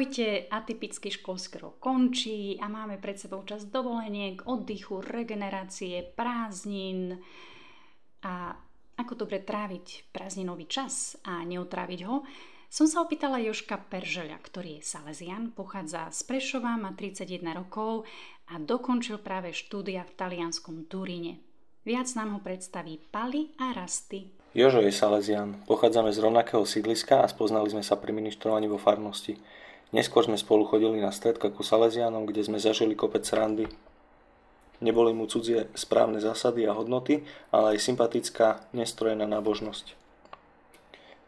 Ahojte, atypický školský rok končí a máme pred sebou čas dovoleniek, oddychu, regenerácie, prázdnin a ako dobre tráviť prázdninový čas a neotráviť ho, som sa opýtala Joška Peržeľa, ktorý je Salesian, pochádza z Prešova, má 31 rokov a dokončil práve štúdia v talianskom Turíne. Viac nám ho predstaví Pali a Rasty. Jožo je Salesian. Pochádzame z rovnakého sídliska a spoznali sme sa pri ministrovaní vo farnosti. Neskôr sme spolu chodili na stredka ku Salesianom, kde sme zažili kopec randy. Neboli mu cudzie správne zásady a hodnoty, ale aj sympatická, nestrojená nábožnosť.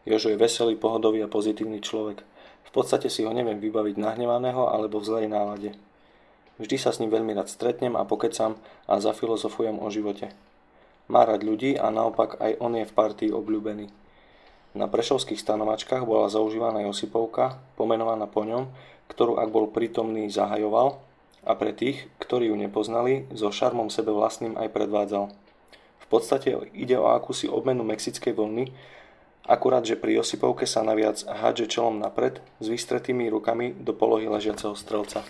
Jožo je veselý, pohodový a pozitívny človek. V podstate si ho neviem vybaviť nahnevaného alebo v zlej nálade. Vždy sa s ním veľmi rád stretnem a pokecam a zafilozofujem o živote. Má rád ľudí a naopak aj on je v partii obľúbený. Na prešovských stanovačkách bola zaužívaná Josipovka, pomenovaná po ňom, ktorú ak bol prítomný zahajoval a pre tých, ktorí ju nepoznali, so šarmom sebe vlastným aj predvádzal. V podstate ide o akúsi obmenu mexickej vlny, akurát, že pri Josipovke sa naviac hádže čelom napred s vystretými rukami do polohy ležiaceho strelca.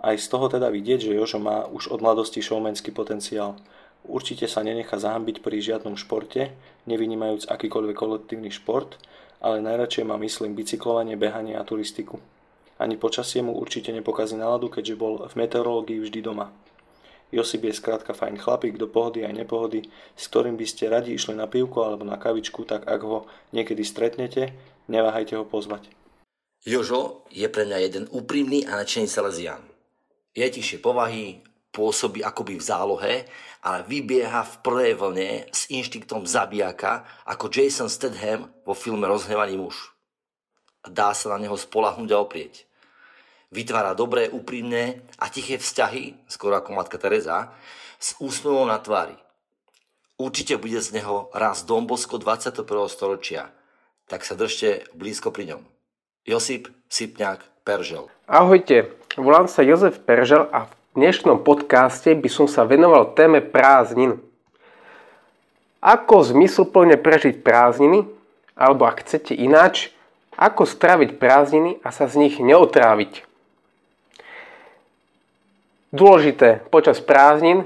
Aj z toho teda vidieť, že Jožo má už od mladosti showmanský potenciál – Určite sa nenechá zahambiť pri žiadnom športe, nevynímajúc akýkoľvek kolektívny šport, ale najradšej má myslím bicyklovanie, behanie a turistiku. Ani počasie mu určite nepokazí náladu, keďže bol v meteorológii vždy doma. Josip je skrátka fajn chlapík do pohody aj nepohody, s ktorým by ste radi išli na pivku alebo na kavičku, tak ak ho niekedy stretnete, neváhajte ho pozvať. Jožo je pre mňa jeden úprimný a nadšený Salesian. Je tišie povahy, pôsobí akoby v zálohe, ale vybieha v prvej vlne s inštinktom zabijaka ako Jason Statham vo filme Rozhnevaný muž. Dá sa na neho spolahnúť a oprieť. Vytvára dobré, úprimné a tiché vzťahy, skoro ako matka Teresa, s úsmevom na tvári. Určite bude z neho raz Dombosko 21. storočia, tak sa držte blízko pri ňom. Josip Sipňák Peržel. Ahojte, volám sa Jozef Peržel a v v dnešnom podcaste by som sa venoval téme prázdnin. Ako zmysluplne prežiť prázdniny, alebo ak chcete ináč, ako straviť prázdniny a sa z nich neotráviť. Dôležité počas prázdnin,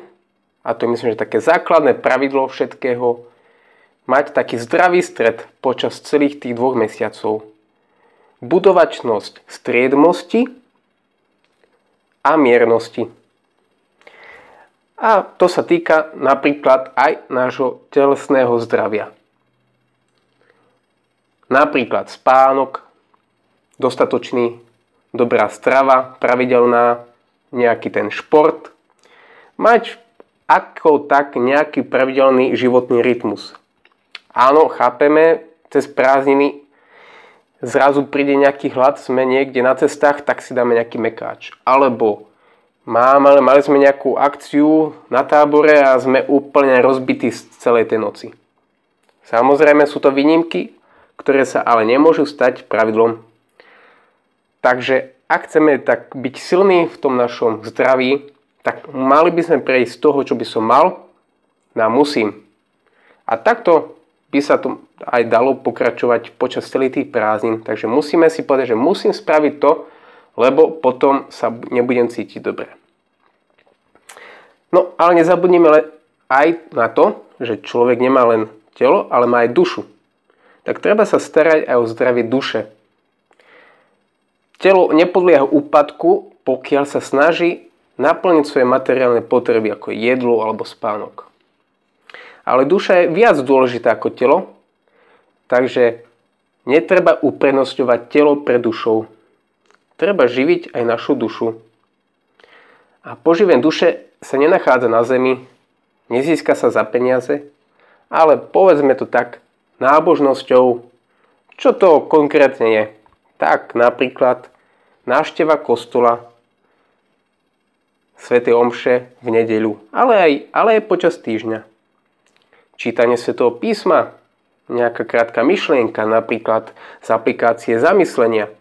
a to myslím, že také základné pravidlo všetkého, mať taký zdravý stred počas celých tých dvoch mesiacov. Budovačnosť striedmosti a miernosti. A to sa týka napríklad aj nášho telesného zdravia. Napríklad spánok, dostatočný, dobrá strava, pravidelná, nejaký ten šport. Mať ako tak nejaký pravidelný životný rytmus. Áno, chápeme, cez prázdniny zrazu príde nejaký hlad, sme niekde na cestách, tak si dáme nejaký mekáč. Alebo mám, ale mali sme nejakú akciu na tábore a sme úplne rozbití z celej tej noci. Samozrejme sú to výnimky, ktoré sa ale nemôžu stať pravidlom. Takže ak chceme tak byť silní v tom našom zdraví, tak mali by sme prejsť z toho, čo by som mal, na musím. A takto by sa to aj dalo pokračovať počas celých tých prázdnin. Takže musíme si povedať, že musím spraviť to, lebo potom sa nebudem cítiť dobre. No ale nezabudneme aj na to, že človek nemá len telo, ale má aj dušu. Tak treba sa starať aj o zdravie duše. Telo nepodlieha úpadku, pokiaľ sa snaží naplniť svoje materiálne potreby ako jedlo alebo spánok. Ale duša je viac dôležitá ako telo, takže netreba uprednostňovať telo pre dušou. Treba živiť aj našu dušu. A poživen duše sa nenachádza na zemi, nezíska sa za peniaze, ale povedzme to tak, nábožnosťou. Čo to konkrétne je? Tak napríklad návšteva kostola, Sv. Omše v nedeľu, ale aj, ale aj počas týždňa čítanie svetého písma, nejaká krátka myšlienka, napríklad z aplikácie zamyslenia,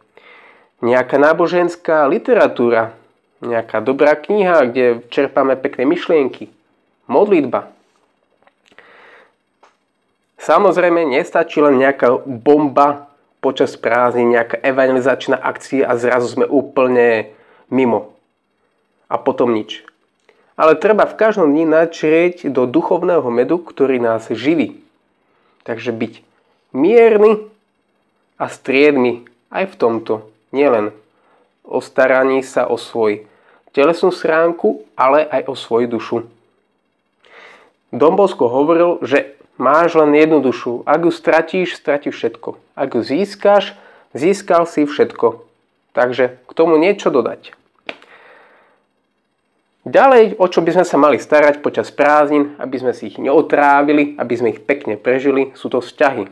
nejaká náboženská literatúra, nejaká dobrá kniha, kde čerpáme pekné myšlienky, modlitba. Samozrejme, nestačí len nejaká bomba počas prázdnin nejaká evangelizačná akcia a zrazu sme úplne mimo. A potom nič. Ale treba v každom dni načrieť do duchovného medu, ktorý nás živí. Takže byť mierny a striedmy aj v tomto. Nielen o staraní sa o svoj telesnú sránku, ale aj o svoju dušu. Dombosko hovoril, že máš len jednu dušu. Ak ju stratíš, stratíš všetko. Ak ju získaš, získal si všetko. Takže k tomu niečo dodať. Ďalej, o čo by sme sa mali starať počas prázdnin, aby sme si ich neotrávili, aby sme ich pekne prežili, sú to vzťahy.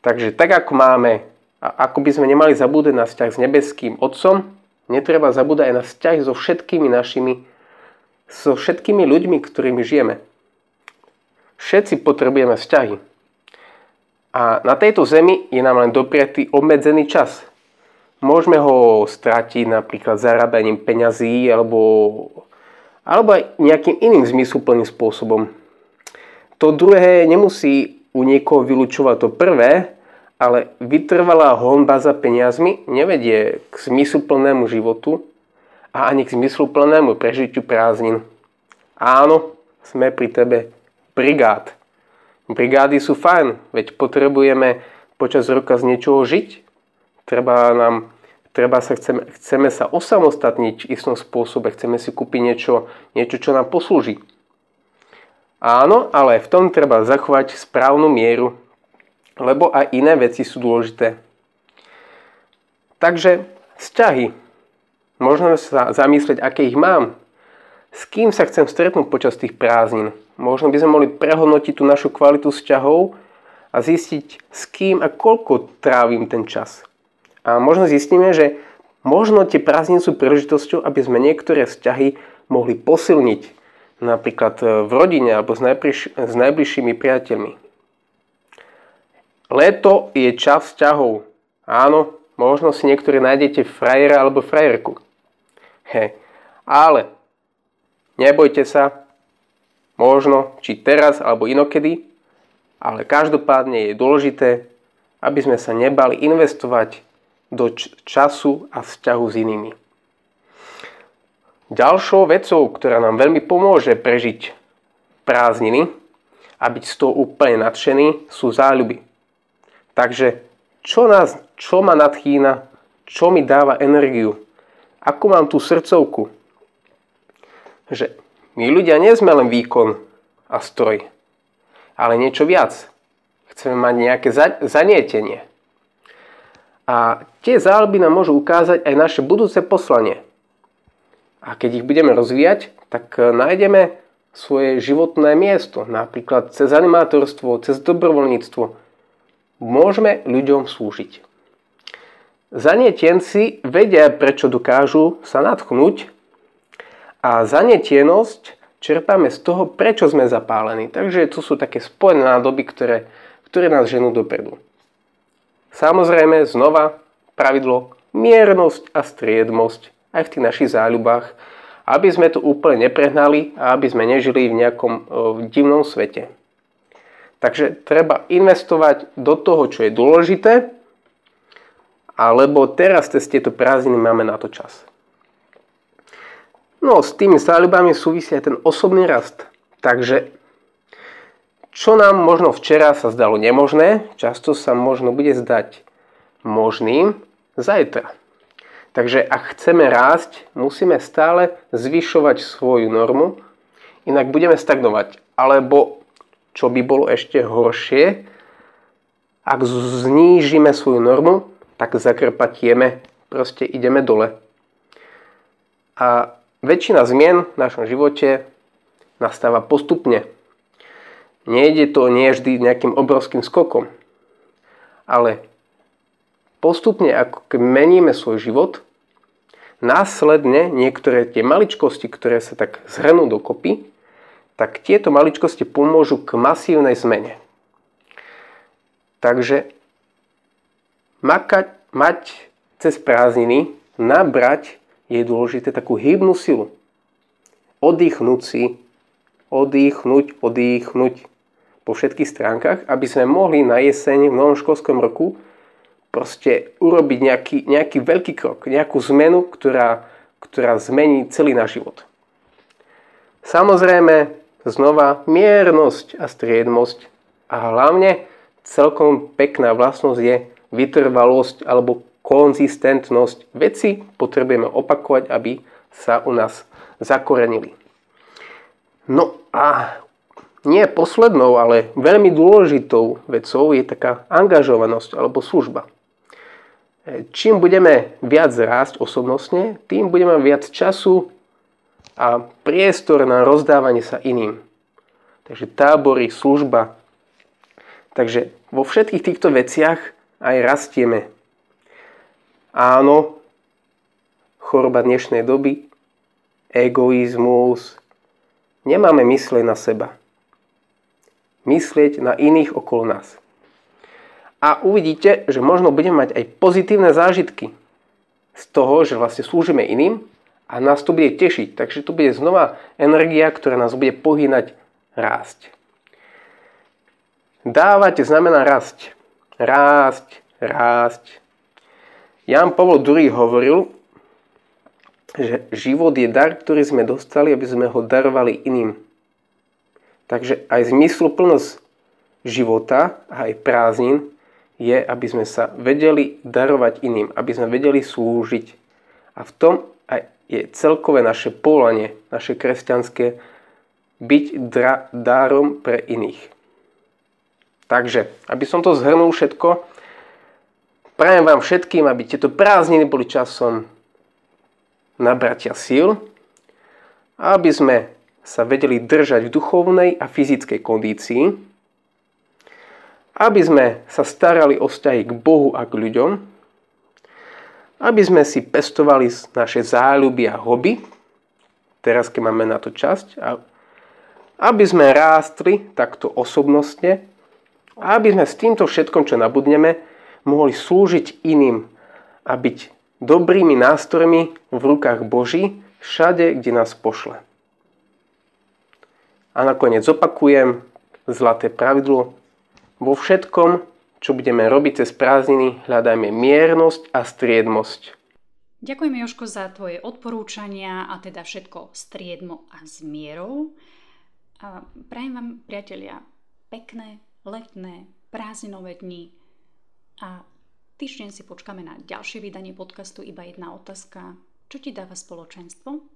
Takže tak ako máme, a ako by sme nemali zabúdať na vzťah s nebeským Otcom, Netreba zabúdať aj na vzťah so všetkými našimi, so všetkými ľuďmi, ktorými žijeme. Všetci potrebujeme vzťahy. A na tejto zemi je nám len dopriatý obmedzený čas. Môžeme ho stratiť napríklad zarábaním peňazí alebo, alebo aj nejakým iným zmysluplným spôsobom. To druhé nemusí u niekoho vylúčovať to prvé, ale vytrvalá honba za peniazmi nevedie k zmysluplnému životu a ani k zmysluplnému prežitiu prázdnin. Áno, sme pri tebe brigád. Brigády sú fajn, veď potrebujeme počas roka z niečoho žiť. Treba nám, treba sa chceme, chceme sa osamostatniť v istom spôsobe, chceme si kúpiť niečo, niečo, čo nám poslúži. Áno, ale v tom treba zachovať správnu mieru lebo aj iné veci sú dôležité. Takže vzťahy. Možno sa zamyslieť, aké ich mám. S kým sa chcem stretnúť počas tých prázdnin. Možno by sme mohli prehodnotiť tú našu kvalitu vzťahov a zistiť, s kým a koľko trávim ten čas. A možno zistíme, že možno tie prázdniny sú príležitosťou, aby sme niektoré vzťahy mohli posilniť. Napríklad v rodine alebo s, najbliž- s najbližšími priateľmi. Leto je čas vzťahov. Áno, možno si niektorí nájdete frajera alebo frajerku. He, ale nebojte sa, možno či teraz alebo inokedy, ale každopádne je dôležité, aby sme sa nebali investovať do času a vzťahu s inými. Ďalšou vecou, ktorá nám veľmi pomôže prežiť prázdniny a byť z toho úplne nadšený, sú záľuby. Takže čo, nás, čo ma nadchýna, čo mi dáva energiu, ako mám tú srdcovku. Že my ľudia nie sme len výkon a stroj, ale niečo viac. Chceme mať nejaké zanietenie. A tie záľuby nám môžu ukázať aj naše budúce poslanie. A keď ich budeme rozvíjať, tak nájdeme svoje životné miesto, napríklad cez animátorstvo, cez dobrovoľníctvo, môžeme ľuďom slúžiť. Zanietenci vedia, prečo dokážu sa natchnúť a zanietenosť čerpáme z toho, prečo sme zapálení. Takže to sú také spojené nádoby, ktoré, ktoré nás ženú dopredu. Samozrejme, znova pravidlo miernosť a striedmosť aj v tých našich záľubách, aby sme to úplne neprehnali a aby sme nežili v nejakom v divnom svete. Takže treba investovať do toho, čo je dôležité, alebo teraz cez tieto prázdniny máme na to čas. No, s tými záľubami súvisí aj ten osobný rast. Takže, čo nám možno včera sa zdalo nemožné, často sa možno bude zdať možným zajtra. Takže ak chceme rásť, musíme stále zvyšovať svoju normu, inak budeme stagnovať. Alebo čo by bolo ešte horšie, ak znížime svoju normu, tak zakrpatieme, proste ideme dole. A väčšina zmien v našom živote nastáva postupne. Nejde to nie vždy nejakým obrovským skokom, ale postupne, ako meníme svoj život, následne niektoré tie maličkosti, ktoré sa tak zhrnú dokopy, tak tieto maličkosti pomôžu k masívnej zmene. Takže makať, mať cez prázdniny, nabrať je dôležité takú hybnú silu. Oddychnúť si, oddychnúť, oddychnúť po všetkých stránkach, aby sme mohli na jeseň v novom školskom roku proste urobiť nejaký, nejaký veľký krok, nejakú zmenu, ktorá, ktorá zmení celý náš život. Samozrejme, znova miernosť a striednosť a hlavne celkom pekná vlastnosť je vytrvalosť alebo konzistentnosť. Veci potrebujeme opakovať, aby sa u nás zakorenili. No a nie poslednou, ale veľmi dôležitou vecou je taká angažovanosť alebo služba. Čím budeme viac rásť osobnostne, tým budeme viac času a priestor na rozdávanie sa iným. Takže tábory, služba. Takže vo všetkých týchto veciach aj rastieme. Áno, choroba dnešnej doby, egoizmus, nemáme myslieť na seba myslieť na iných okolo nás. A uvidíte, že možno budeme mať aj pozitívne zážitky z toho, že vlastne slúžime iným a nás to bude tešiť. Takže to bude znova energia, ktorá nás bude pohynať rásť. Dávať znamená rásť. Rásť, rásť. Jan Pavel II hovoril, že život je dar, ktorý sme dostali, aby sme ho darovali iným. Takže aj zmysluplnosť života aj prázdnin je, aby sme sa vedeli darovať iným, aby sme vedeli slúžiť. A v tom aj je celkové naše polanie, naše kresťanské, byť dra- dárom pre iných. Takže, aby som to zhrnul všetko, prajem vám všetkým, aby tieto prázdniny boli časom nabratia síl, aby sme sa vedeli držať v duchovnej a fyzickej kondícii, aby sme sa starali o vzťahy k Bohu a k ľuďom, aby sme si pestovali naše záľuby a hobby, teraz keď máme na to časť, a aby sme rástli takto osobnostne a aby sme s týmto všetkom, čo nabudneme, mohli slúžiť iným a byť dobrými nástrojmi v rukách Boží všade, kde nás pošle. A nakoniec opakujem zlaté pravidlo. Vo všetkom, čo budeme robiť cez prázdniny, hľadajme miernosť a striedmosť. Ďakujem Joško za tvoje odporúčania a teda všetko striedmo a s mierou. A prajem vám, priatelia, pekné, letné, prázdninové dni a týždeň si počkáme na ďalšie vydanie podcastu Iba jedna otázka. Čo ti dáva spoločenstvo?